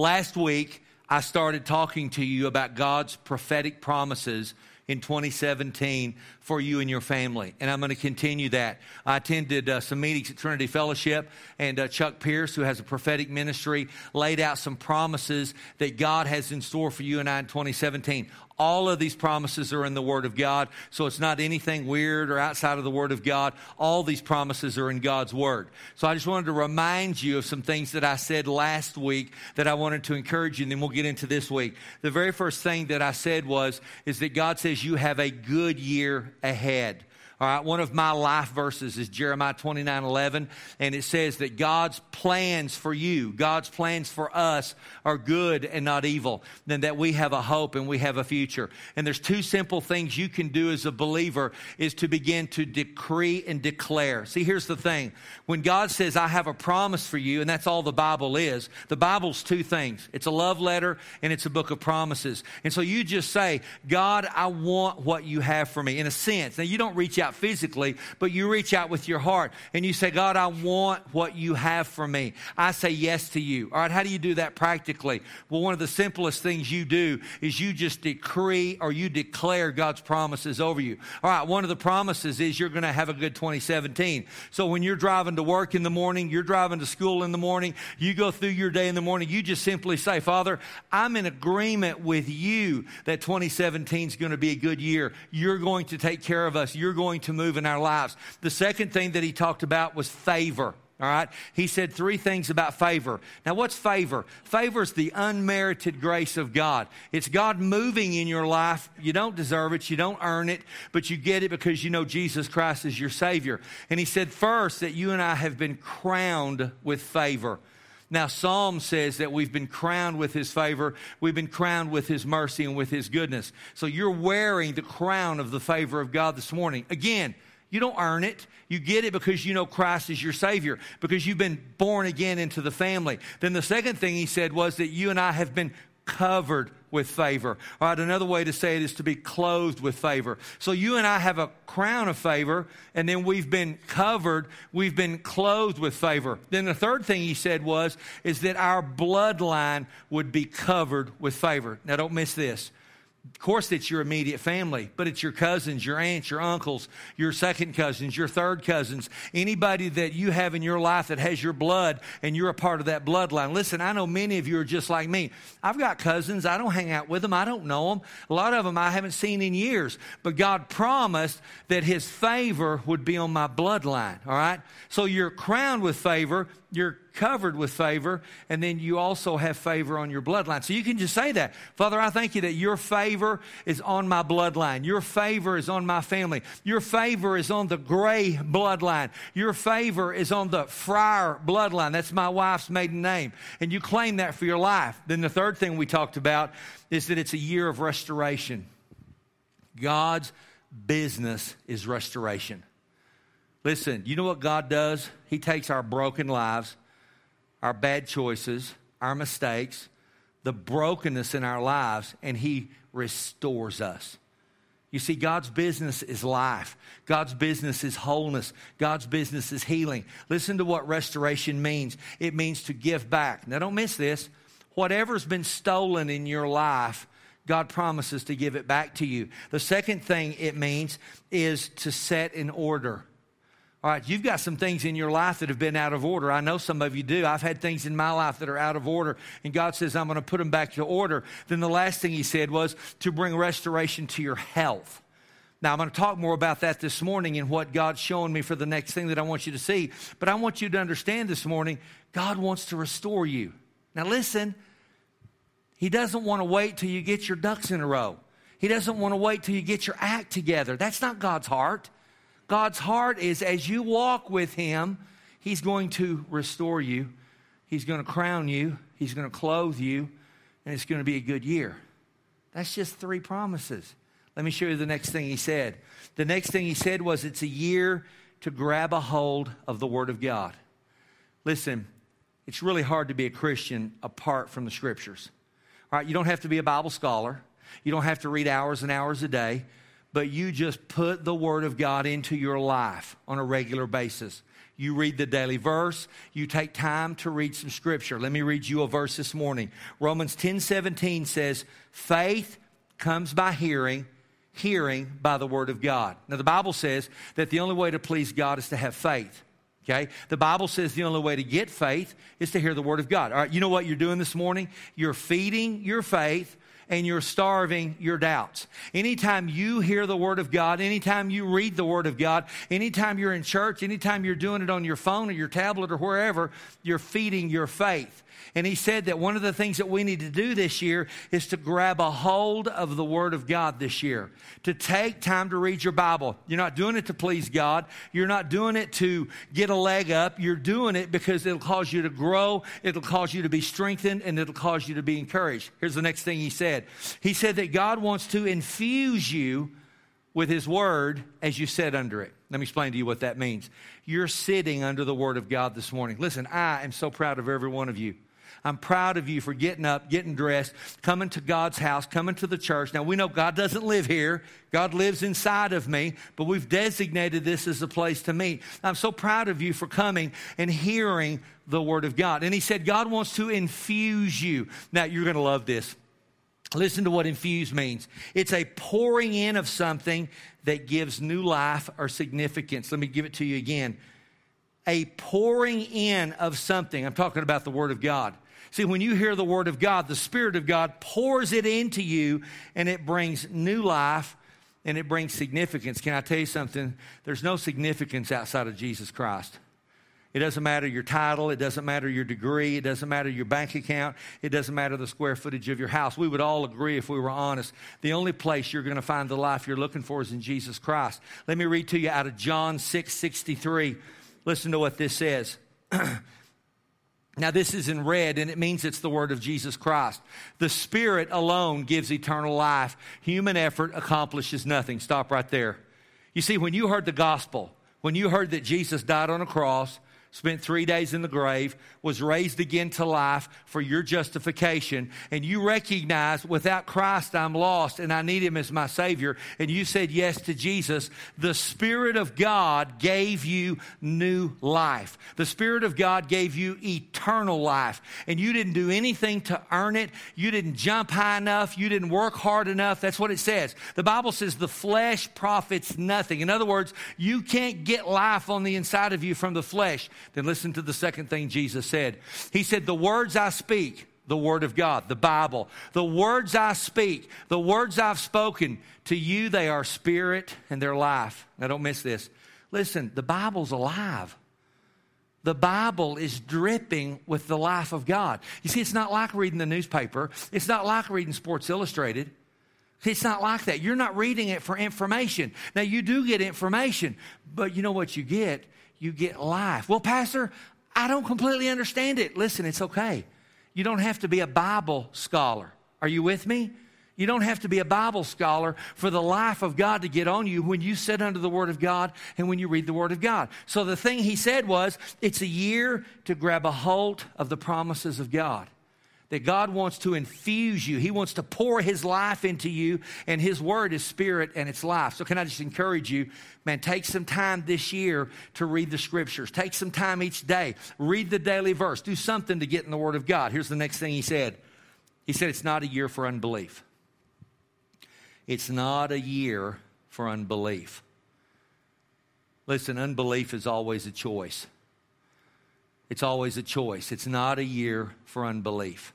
Last week, I started talking to you about God's prophetic promises in 2017 for you and your family. And I'm going to continue that. I attended uh, some meetings at Trinity Fellowship, and uh, Chuck Pierce, who has a prophetic ministry, laid out some promises that God has in store for you and I in 2017. All of these promises are in the Word of God, so it's not anything weird or outside of the Word of God. All these promises are in God's Word. So I just wanted to remind you of some things that I said last week that I wanted to encourage you, and then we'll get into this week. The very first thing that I said was, is that God says you have a good year ahead. All right, one of my life verses is Jeremiah 29 11, and it says that God's plans for you, God's plans for us are good and not evil, and that we have a hope and we have a future. And there's two simple things you can do as a believer is to begin to decree and declare. See, here's the thing. When God says, I have a promise for you, and that's all the Bible is, the Bible's two things. It's a love letter and it's a book of promises. And so you just say, God, I want what you have for me in a sense. Now, you don't reach out out physically, but you reach out with your heart and you say, God, I want what you have for me. I say yes to you. All right, how do you do that practically? Well, one of the simplest things you do is you just decree or you declare God's promises over you. All right, one of the promises is you're going to have a good 2017. So when you're driving to work in the morning, you're driving to school in the morning, you go through your day in the morning, you just simply say, Father, I'm in agreement with you that 2017 is going to be a good year. You're going to take care of us. You're going to move in our lives. The second thing that he talked about was favor. All right. He said three things about favor. Now, what's favor? Favor is the unmerited grace of God. It's God moving in your life. You don't deserve it. You don't earn it, but you get it because you know Jesus Christ is your Savior. And he said first that you and I have been crowned with favor. Now, Psalm says that we've been crowned with his favor, we've been crowned with his mercy and with his goodness. So you're wearing the crown of the favor of God this morning. Again, you don't earn it. You get it because you know Christ is your Savior, because you've been born again into the family. Then the second thing he said was that you and I have been covered with favor. All right, another way to say it is to be clothed with favor. So you and I have a crown of favor, and then we've been covered, we've been clothed with favor. Then the third thing he said was, is that our bloodline would be covered with favor. Now don't miss this. Of course, it's your immediate family, but it's your cousins, your aunts, your uncles, your second cousins, your third cousins, anybody that you have in your life that has your blood and you're a part of that bloodline. Listen, I know many of you are just like me. I've got cousins. I don't hang out with them. I don't know them. A lot of them I haven't seen in years, but God promised that His favor would be on my bloodline. All right. So you're crowned with favor. You're covered with favor, and then you also have favor on your bloodline. So you can just say that. Father, I thank you that your favor is on my bloodline. Your favor is on my family. Your favor is on the gray bloodline. Your favor is on the Friar bloodline. That's my wife's maiden name. And you claim that for your life. Then the third thing we talked about is that it's a year of restoration. God's business is restoration. Listen, you know what God does? He takes our broken lives our bad choices, our mistakes, the brokenness in our lives, and He restores us. You see, God's business is life. God's business is wholeness. God's business is healing. Listen to what restoration means it means to give back. Now, don't miss this. Whatever's been stolen in your life, God promises to give it back to you. The second thing it means is to set in order. All right, you've got some things in your life that have been out of order. I know some of you do. I've had things in my life that are out of order, and God says, I'm going to put them back to order. Then the last thing He said was to bring restoration to your health. Now, I'm going to talk more about that this morning and what God's showing me for the next thing that I want you to see. But I want you to understand this morning God wants to restore you. Now, listen, He doesn't want to wait till you get your ducks in a row, He doesn't want to wait till you get your act together. That's not God's heart. God's heart is as you walk with Him, He's going to restore you, He's going to crown you, He's going to clothe you, and it's going to be a good year. That's just three promises. Let me show you the next thing He said. The next thing He said was it's a year to grab a hold of the Word of God. Listen, it's really hard to be a Christian apart from the Scriptures. All right, you don't have to be a Bible scholar. You don't have to read hours and hours a day but you just put the Word of God into your life on a regular basis. You read the daily verse. You take time to read some scripture. Let me read you a verse this morning. Romans 10 17 says, Faith comes by hearing, hearing by the word of God. Now, the Bible says that the only way to please God is to have faith. Okay? The Bible says the only way to get faith is to hear the word of God. All right, you know what you're doing this morning? You're feeding your faith and you're starving your doubts. Anytime you hear the Word of God, anytime you read the Word of God, anytime you're in church, anytime you're doing it on your phone or your tablet or wherever, you're feeding your faith. And he said that one of the things that we need to do this year is to grab a hold of the Word of God this year, to take time to read your Bible. You're not doing it to please God. You're not doing it to get a leg up. You're doing it because it'll cause you to grow, it'll cause you to be strengthened, and it'll cause you to be encouraged. Here's the next thing he said He said that God wants to infuse you with His Word as you sit under it. Let me explain to you what that means. You're sitting under the Word of God this morning. Listen, I am so proud of every one of you. I'm proud of you for getting up, getting dressed, coming to God's house, coming to the church. Now, we know God doesn't live here. God lives inside of me, but we've designated this as a place to meet. I'm so proud of you for coming and hearing the Word of God. And He said, God wants to infuse you. Now, you're going to love this. Listen to what infuse means it's a pouring in of something that gives new life or significance. Let me give it to you again. A pouring in of something. I'm talking about the Word of God. See, when you hear the Word of God, the Spirit of God pours it into you and it brings new life and it brings significance. Can I tell you something? There's no significance outside of Jesus Christ. It doesn't matter your title. It doesn't matter your degree. It doesn't matter your bank account. It doesn't matter the square footage of your house. We would all agree, if we were honest, the only place you're going to find the life you're looking for is in Jesus Christ. Let me read to you out of John 6 63. Listen to what this says. Now, this is in red, and it means it's the word of Jesus Christ. The Spirit alone gives eternal life. Human effort accomplishes nothing. Stop right there. You see, when you heard the gospel, when you heard that Jesus died on a cross, spent three days in the grave, was raised again to life for your justification, and you recognize without Christ I'm lost and I need Him as my Savior, and you said yes to Jesus, the Spirit of God gave you new life. The Spirit of God gave you eternal life, and you didn't do anything to earn it. You didn't jump high enough. You didn't work hard enough. That's what it says. The Bible says the flesh profits nothing. In other words, you can't get life on the inside of you from the flesh. Then listen to the second thing Jesus said. He said, The words I speak, the Word of God, the Bible, the words I speak, the words I've spoken to you, they are spirit and they're life. Now don't miss this. Listen, the Bible's alive. The Bible is dripping with the life of God. You see, it's not like reading the newspaper. It's not like reading Sports Illustrated. It's not like that. You're not reading it for information. Now, you do get information, but you know what you get? You get life. Well, Pastor, I don't completely understand it. Listen, it's okay. You don't have to be a Bible scholar. Are you with me? You don't have to be a Bible scholar for the life of God to get on you when you sit under the Word of God and when you read the Word of God. So the thing he said was, it's a year to grab a hold of the promises of God that God wants to infuse you. He wants to pour His life into you, and His Word is spirit and it's life. So, can I just encourage you, man, take some time this year to read the Scriptures. Take some time each day. Read the daily verse. Do something to get in the Word of God. Here's the next thing He said He said, It's not a year for unbelief. It's not a year for unbelief. Listen, unbelief is always a choice. It's always a choice. It's not a year for unbelief.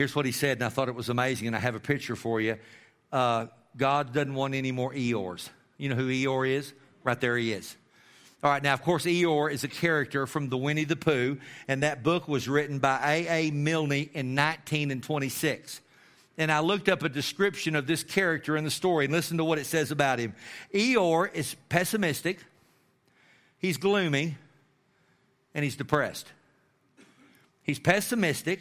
Here's what he said, and I thought it was amazing, and I have a picture for you. Uh, God doesn't want any more Eeyores. You know who Eeyore is? Right there he is. All right, now, of course, Eeyore is a character from the Winnie the Pooh, and that book was written by A.A. Milne in 1926. And I looked up a description of this character in the story, and listen to what it says about him. Eeyore is pessimistic, he's gloomy, and he's depressed. He's pessimistic,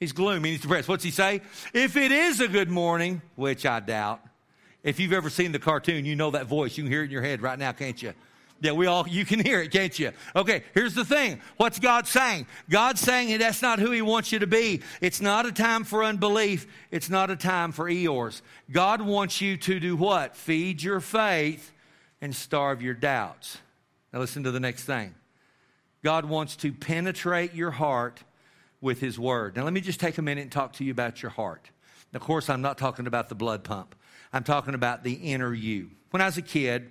He's gloomy. He's depressed. What's he say? If it is a good morning, which I doubt. If you've ever seen the cartoon, you know that voice. You can hear it in your head right now, can't you? Yeah, we all, you can hear it, can't you? Okay, here's the thing. What's God saying? God's saying that's not who He wants you to be. It's not a time for unbelief. It's not a time for Eeyores. God wants you to do what? Feed your faith and starve your doubts. Now listen to the next thing. God wants to penetrate your heart with His Word. Now, let me just take a minute and talk to you about your heart. Of course, I'm not talking about the blood pump, I'm talking about the inner you. When I was a kid,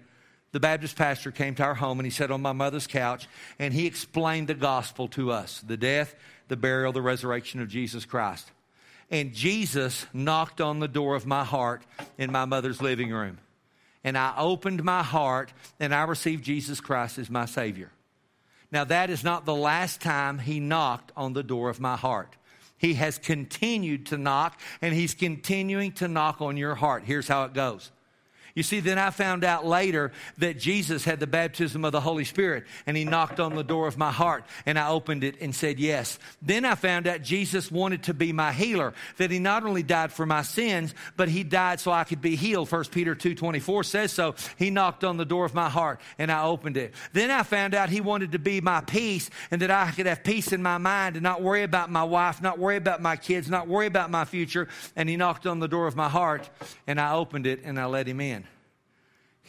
the Baptist pastor came to our home and he sat on my mother's couch and he explained the gospel to us the death, the burial, the resurrection of Jesus Christ. And Jesus knocked on the door of my heart in my mother's living room. And I opened my heart and I received Jesus Christ as my Savior. Now, that is not the last time he knocked on the door of my heart. He has continued to knock, and he's continuing to knock on your heart. Here's how it goes you see, then I found out later that Jesus had the baptism of the Holy Spirit and he knocked on the door of my heart and I opened it and said yes. Then I found out Jesus wanted to be my healer, that he not only died for my sins, but he died so I could be healed. 1 Peter 2.24 says so. He knocked on the door of my heart and I opened it. Then I found out he wanted to be my peace and that I could have peace in my mind and not worry about my wife, not worry about my kids, not worry about my future. And he knocked on the door of my heart and I opened it and I let him in.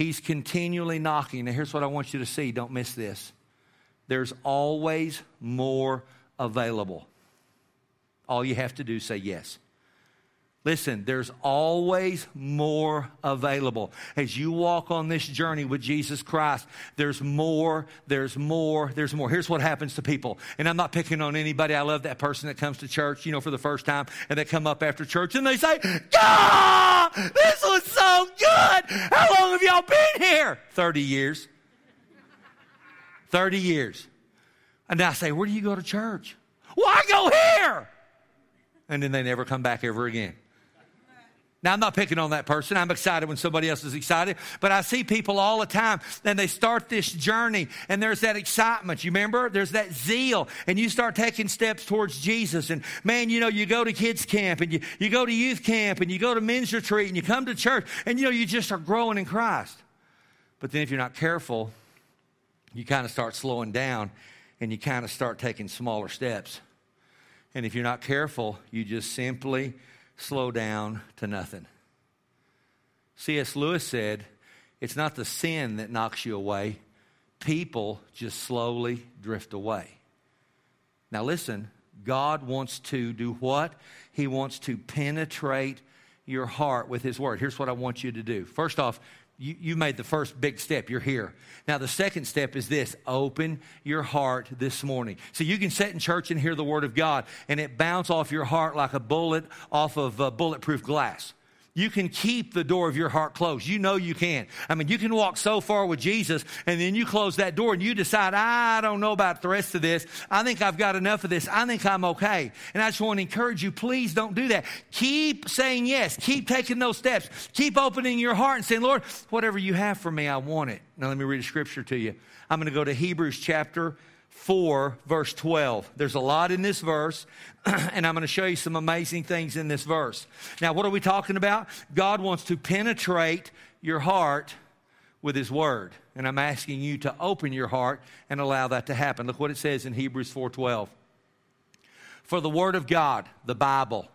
He's continually knocking. Now, here's what I want you to see. Don't miss this. There's always more available. All you have to do is say yes. Listen, there's always more available. As you walk on this journey with Jesus Christ, there's more, there's more, there's more. Here's what happens to people. And I'm not picking on anybody. I love that person that comes to church, you know, for the first time and they come up after church and they say, God, this was so good. How long have y'all been here? 30 years. 30 years. And I say, where do you go to church? Well, I go here. And then they never come back ever again. Now, I'm not picking on that person. I'm excited when somebody else is excited. But I see people all the time and they start this journey and there's that excitement. You remember? There's that zeal and you start taking steps towards Jesus. And man, you know, you go to kids camp and you, you go to youth camp and you go to men's retreat and you come to church and you know, you just are growing in Christ. But then if you're not careful, you kind of start slowing down and you kind of start taking smaller steps. And if you're not careful, you just simply slow down to nothing. C.S. Lewis said, It's not the sin that knocks you away, people just slowly drift away. Now, listen, God wants to do what? He wants to penetrate your heart with His Word. Here's what I want you to do. First off, you, you made the first big step. You're here. Now, the second step is this open your heart this morning. So you can sit in church and hear the Word of God, and it bounce off your heart like a bullet off of uh, bulletproof glass. You can keep the door of your heart closed. You know you can. I mean, you can walk so far with Jesus and then you close that door and you decide, I don't know about the rest of this. I think I've got enough of this. I think I'm okay. And I just want to encourage you, please don't do that. Keep saying yes. Keep taking those steps. Keep opening your heart and saying, Lord, whatever you have for me, I want it. Now let me read a scripture to you. I'm going to go to Hebrews chapter 4, verse 12. There's a lot in this verse, and I'm going to show you some amazing things in this verse. Now, what are we talking about? God wants to penetrate your heart with His Word. And I'm asking you to open your heart and allow that to happen. Look what it says in Hebrews 4:12. For the Word of God, the Bible,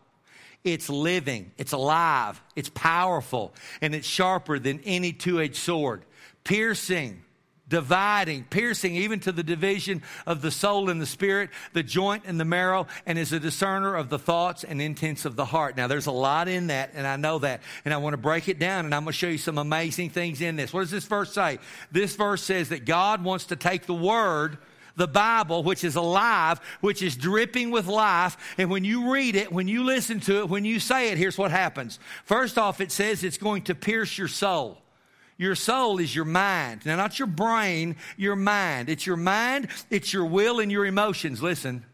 it's living, it's alive, it's powerful, and it's sharper than any two-edged sword, piercing dividing, piercing even to the division of the soul and the spirit, the joint and the marrow, and is a discerner of the thoughts and intents of the heart. Now, there's a lot in that, and I know that. And I want to break it down, and I'm going to show you some amazing things in this. What does this verse say? This verse says that God wants to take the word the Bible, which is alive, which is dripping with life. And when you read it, when you listen to it, when you say it, here's what happens. First off, it says it's going to pierce your soul. Your soul is your mind. Now, not your brain, your mind. It's your mind, it's your will, and your emotions. Listen,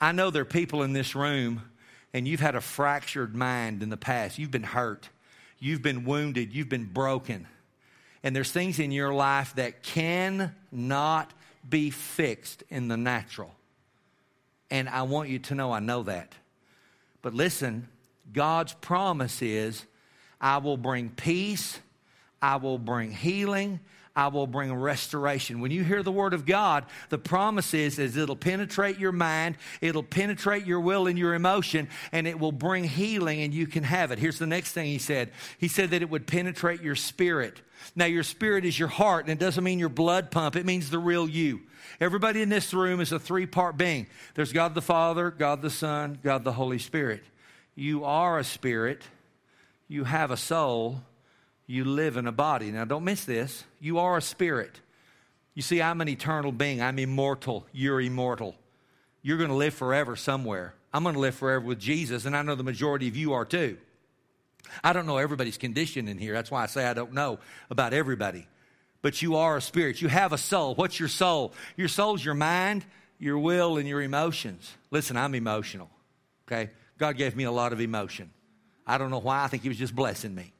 I know there are people in this room, and you've had a fractured mind in the past. You've been hurt, you've been wounded, you've been broken. And there's things in your life that cannot be fixed in the natural. And I want you to know I know that. But listen, God's promise is I will bring peace I will bring healing. I will bring restoration. When you hear the word of God, the promise is, is it'll penetrate your mind, it'll penetrate your will and your emotion, and it will bring healing and you can have it. Here's the next thing he said. He said that it would penetrate your spirit. Now, your spirit is your heart, and it doesn't mean your blood pump, it means the real you. Everybody in this room is a three part being there's God the Father, God the Son, God the Holy Spirit. You are a spirit, you have a soul, you live in a body. Now, don't miss this. You are a spirit. You see, I'm an eternal being. I'm immortal. You're immortal. You're going to live forever somewhere. I'm going to live forever with Jesus, and I know the majority of you are too. I don't know everybody's condition in here. That's why I say I don't know about everybody. But you are a spirit. You have a soul. What's your soul? Your soul's your mind, your will, and your emotions. Listen, I'm emotional. Okay? God gave me a lot of emotion. I don't know why. I think He was just blessing me.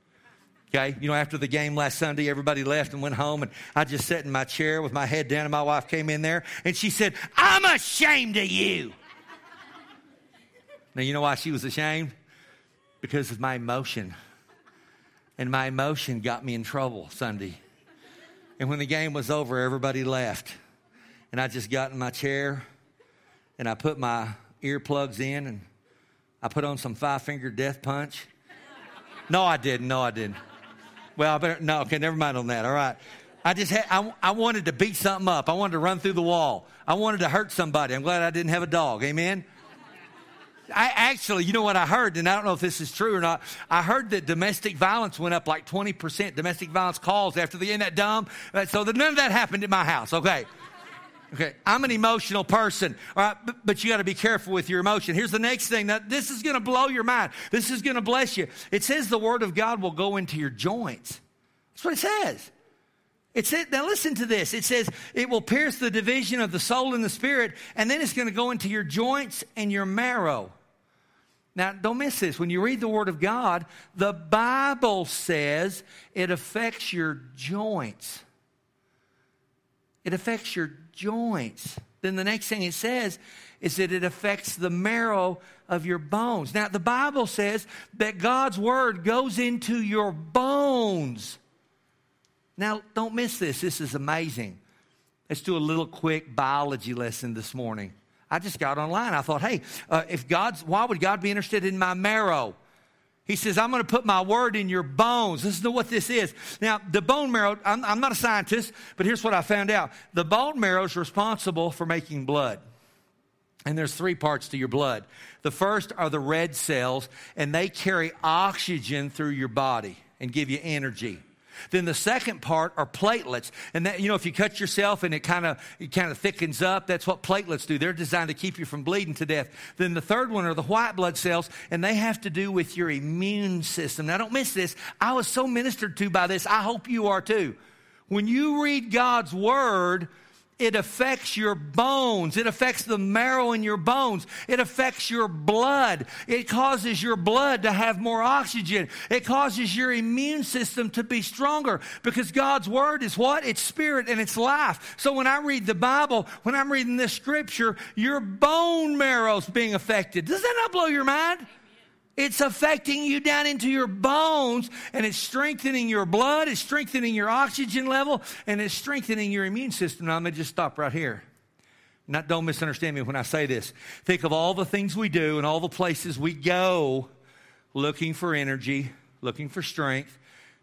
Okay, you know, after the game last Sunday, everybody left and went home, and I just sat in my chair with my head down, and my wife came in there and she said, I'm ashamed of you. now, you know why she was ashamed? Because of my emotion. And my emotion got me in trouble Sunday. And when the game was over, everybody left. And I just got in my chair and I put my earplugs in and I put on some five finger death punch. No, I didn't. No, I didn't. Well, I better, no, okay, never mind on that. All right. I just had, I, I wanted to beat something up. I wanted to run through the wall. I wanted to hurt somebody. I'm glad I didn't have a dog. Amen. I actually, you know what I heard, and I don't know if this is true or not. I heard that domestic violence went up like 20%, domestic violence calls after the end that dumb. Uh, so that none of that happened at my house, okay? Okay, I'm an emotional person, all right, but, but you got to be careful with your emotion. Here's the next thing that this is going to blow your mind. This is going to bless you. It says the word of God will go into your joints. That's what it says. It said, now listen to this. It says it will pierce the division of the soul and the spirit, and then it's going to go into your joints and your marrow. Now, don't miss this. When you read the Word of God, the Bible says it affects your joints. It affects your joints. Then the next thing it says is that it affects the marrow of your bones. Now, the Bible says that God's Word goes into your bones. Now, don't miss this. This is amazing. Let's do a little quick biology lesson this morning. I just got online. I thought, hey, uh, if God's, why would God be interested in my marrow? He says, I'm going to put my word in your bones. Listen to what this is. Now, the bone marrow, I'm, I'm not a scientist, but here's what I found out. The bone marrow is responsible for making blood. And there's three parts to your blood. The first are the red cells, and they carry oxygen through your body and give you energy. Then the second part are platelets. And that, you know, if you cut yourself and it kind of it kind of thickens up, that's what platelets do. They're designed to keep you from bleeding to death. Then the third one are the white blood cells, and they have to do with your immune system. Now don't miss this. I was so ministered to by this. I hope you are too. When you read God's word, it affects your bones. It affects the marrow in your bones. It affects your blood. It causes your blood to have more oxygen. It causes your immune system to be stronger because God's word is what? It's spirit and it's life. So when I read the Bible, when I'm reading this scripture, your bone marrow's being affected. Does that not blow your mind? It's affecting you down into your bones and it's strengthening your blood, it's strengthening your oxygen level, and it's strengthening your immune system. Now, I'm going to just stop right here. Not, don't misunderstand me when I say this. Think of all the things we do and all the places we go looking for energy, looking for strength,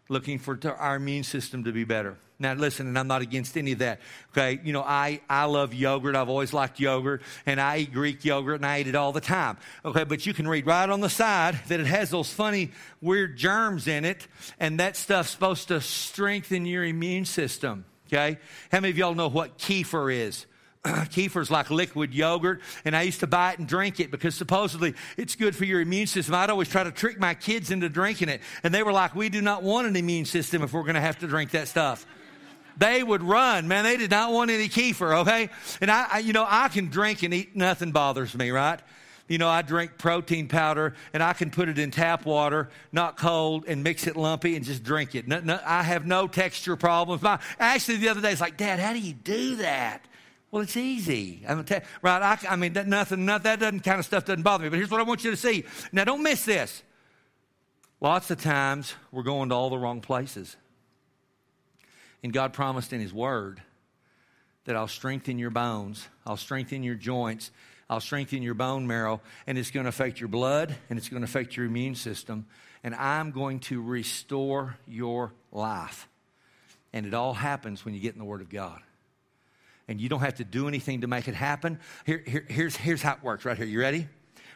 looking for our immune system to be better. Now, listen, and I'm not against any of that. Okay, you know, I, I love yogurt. I've always liked yogurt, and I eat Greek yogurt, and I eat it all the time. Okay, but you can read right on the side that it has those funny, weird germs in it, and that stuff's supposed to strengthen your immune system. Okay, how many of y'all know what kefir is? Kefir's like liquid yogurt, and I used to buy it and drink it because supposedly it's good for your immune system. I'd always try to trick my kids into drinking it, and they were like, We do not want an immune system if we're going to have to drink that stuff they would run. Man, they did not want any kefir, okay? And I, I, you know, I can drink and eat, nothing bothers me, right? You know, I drink protein powder and I can put it in tap water, not cold, and mix it lumpy and just drink it. No, no, I have no texture problems. My, actually, the other day, it's like, Dad, how do you do that? Well, it's easy. I'm te- right? I, I mean, that, nothing, not, that doesn't kind of stuff doesn't bother me. But here's what I want you to see. Now, don't miss this. Lots of times we're going to all the wrong places. And God promised in His Word that I'll strengthen your bones, I'll strengthen your joints, I'll strengthen your bone marrow, and it's going to affect your blood and it's going to affect your immune system. And I'm going to restore your life. And it all happens when you get in the Word of God. And you don't have to do anything to make it happen. Here, here, here's, here's how it works right here. You ready?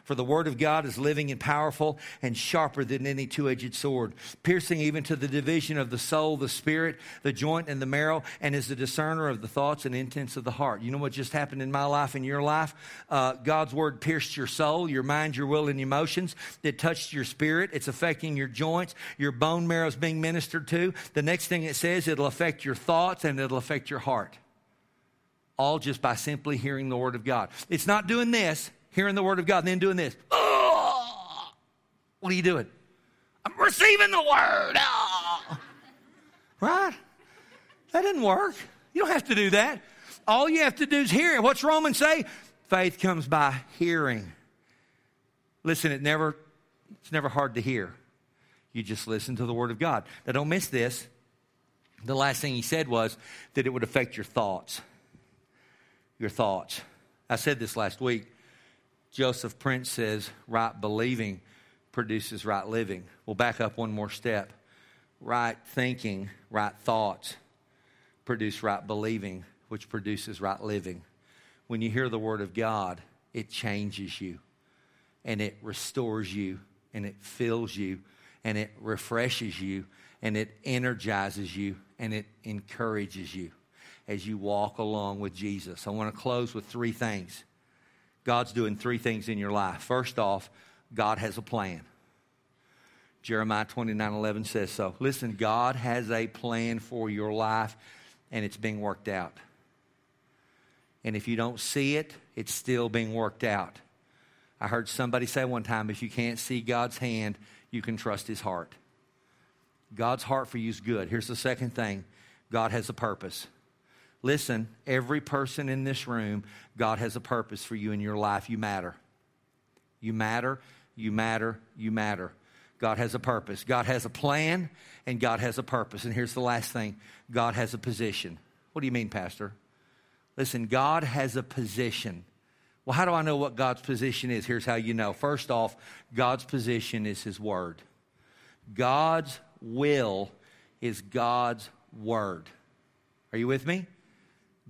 For the word of God is living and powerful and sharper than any two edged sword, piercing even to the division of the soul, the spirit, the joint, and the marrow, and is the discerner of the thoughts and intents of the heart. You know what just happened in my life and your life? Uh, God's word pierced your soul, your mind, your will, and emotions. It touched your spirit. It's affecting your joints. Your bone marrow is being ministered to. The next thing it says, it'll affect your thoughts and it'll affect your heart. All just by simply hearing the word of God. It's not doing this hearing the word of God, and then doing this. Oh, what are you doing? I'm receiving the word. Oh. Right? That didn't work. You don't have to do that. All you have to do is hear it. What's Romans say? Faith comes by hearing. Listen, it never, it's never hard to hear. You just listen to the word of God. Now, don't miss this. The last thing he said was that it would affect your thoughts. Your thoughts. I said this last week. Joseph Prince says right believing produces right living. We'll back up one more step. Right thinking, right thoughts produce right believing, which produces right living. When you hear the word of God, it changes you and it restores you and it fills you and it refreshes you and it energizes you and it encourages you as you walk along with Jesus. I want to close with three things. God's doing three things in your life. First off, God has a plan. Jeremiah 29 11 says so. Listen, God has a plan for your life, and it's being worked out. And if you don't see it, it's still being worked out. I heard somebody say one time if you can't see God's hand, you can trust his heart. God's heart for you is good. Here's the second thing God has a purpose. Listen, every person in this room, God has a purpose for you in your life. You matter. You matter, you matter, you matter. God has a purpose. God has a plan, and God has a purpose. And here's the last thing God has a position. What do you mean, Pastor? Listen, God has a position. Well, how do I know what God's position is? Here's how you know. First off, God's position is His Word. God's will is God's Word. Are you with me?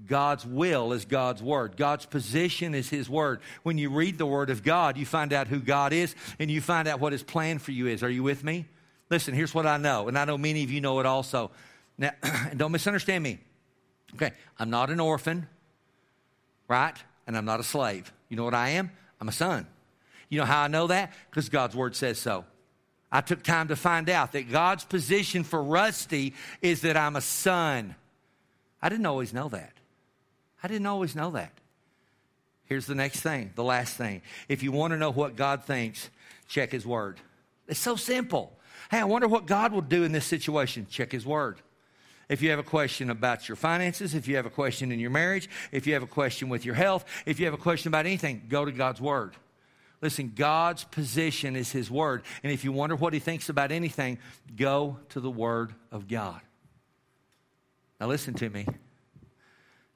God's will is God's word. God's position is His word. When you read the word of God, you find out who God is and you find out what His plan for you is. Are you with me? Listen, here's what I know, and I know many of you know it also. Now, don't misunderstand me. Okay, I'm not an orphan, right? And I'm not a slave. You know what I am? I'm a son. You know how I know that? Because God's word says so. I took time to find out that God's position for Rusty is that I'm a son. I didn't always know that. I didn't always know that. Here's the next thing, the last thing. If you want to know what God thinks, check His Word. It's so simple. Hey, I wonder what God will do in this situation. Check His Word. If you have a question about your finances, if you have a question in your marriage, if you have a question with your health, if you have a question about anything, go to God's Word. Listen, God's position is His Word. And if you wonder what He thinks about anything, go to the Word of God. Now, listen to me.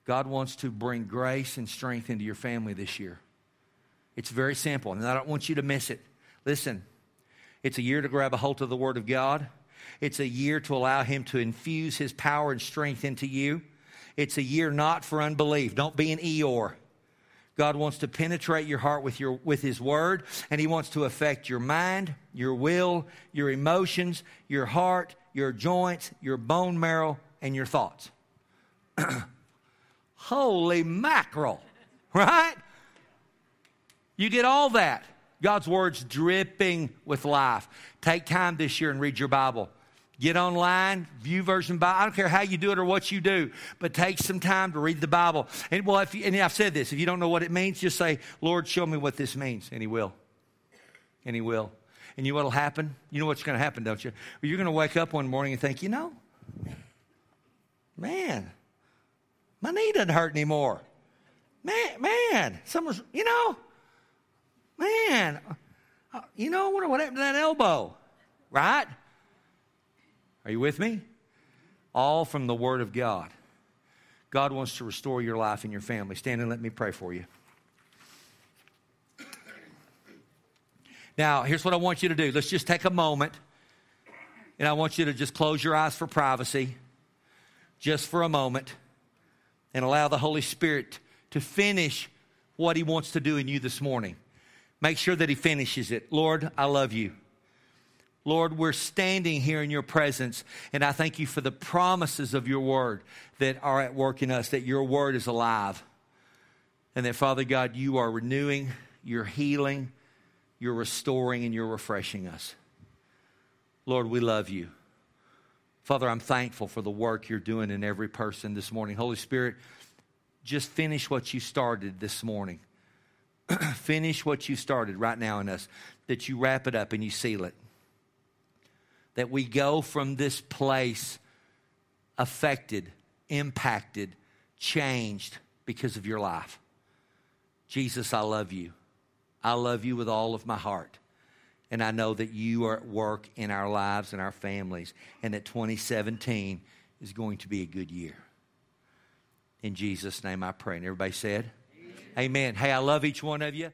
God wants to bring grace and strength into your family this year. It's very simple, and I don't want you to miss it. Listen, it's a year to grab a hold of the Word of God. It's a year to allow Him to infuse His power and strength into you. It's a year not for unbelief. Don't be an Eeyore. God wants to penetrate your heart with, your, with His Word, and He wants to affect your mind, your will, your emotions, your heart, your joints, your bone marrow, and your thoughts. Holy mackerel, right? You get all that. God's word's dripping with life. Take time this year and read your Bible. Get online, YouVersion Bible. I don't care how you do it or what you do, but take some time to read the Bible. And well, if you, and I've said this, if you don't know what it means, just say, Lord, show me what this means. And He will. And He will. And you know what'll happen? You know what's going to happen, don't you? Well, you're going to wake up one morning and think, you know, man, my knee doesn't hurt anymore. Man, man, someone's, you know, man, uh, you know, what, what happened to that elbow? Right? Are you with me? all from the Word of God. God wants to restore your life and your family. Stand and let me pray for you. Now, here's what I want you to do. Let's just take a moment, and I want you to just close your eyes for privacy, just for a moment, and allow the Holy Spirit to finish what He wants to do in you this morning. Make sure that He finishes it. Lord, I love you. Lord, we're standing here in your presence, and I thank you for the promises of your word that are at work in us, that your word is alive. And that, Father God, you are renewing, you're healing, you're restoring, and you're refreshing us. Lord, we love you. Father, I'm thankful for the work you're doing in every person this morning. Holy Spirit, just finish what you started this morning. finish what you started right now in us, that you wrap it up and you seal it that we go from this place affected, impacted, changed because of your life. Jesus, I love you. I love you with all of my heart. And I know that you are at work in our lives and our families, and that 2017 is going to be a good year. In Jesus' name I pray. And everybody said, Amen. Amen. Hey, I love each one of you.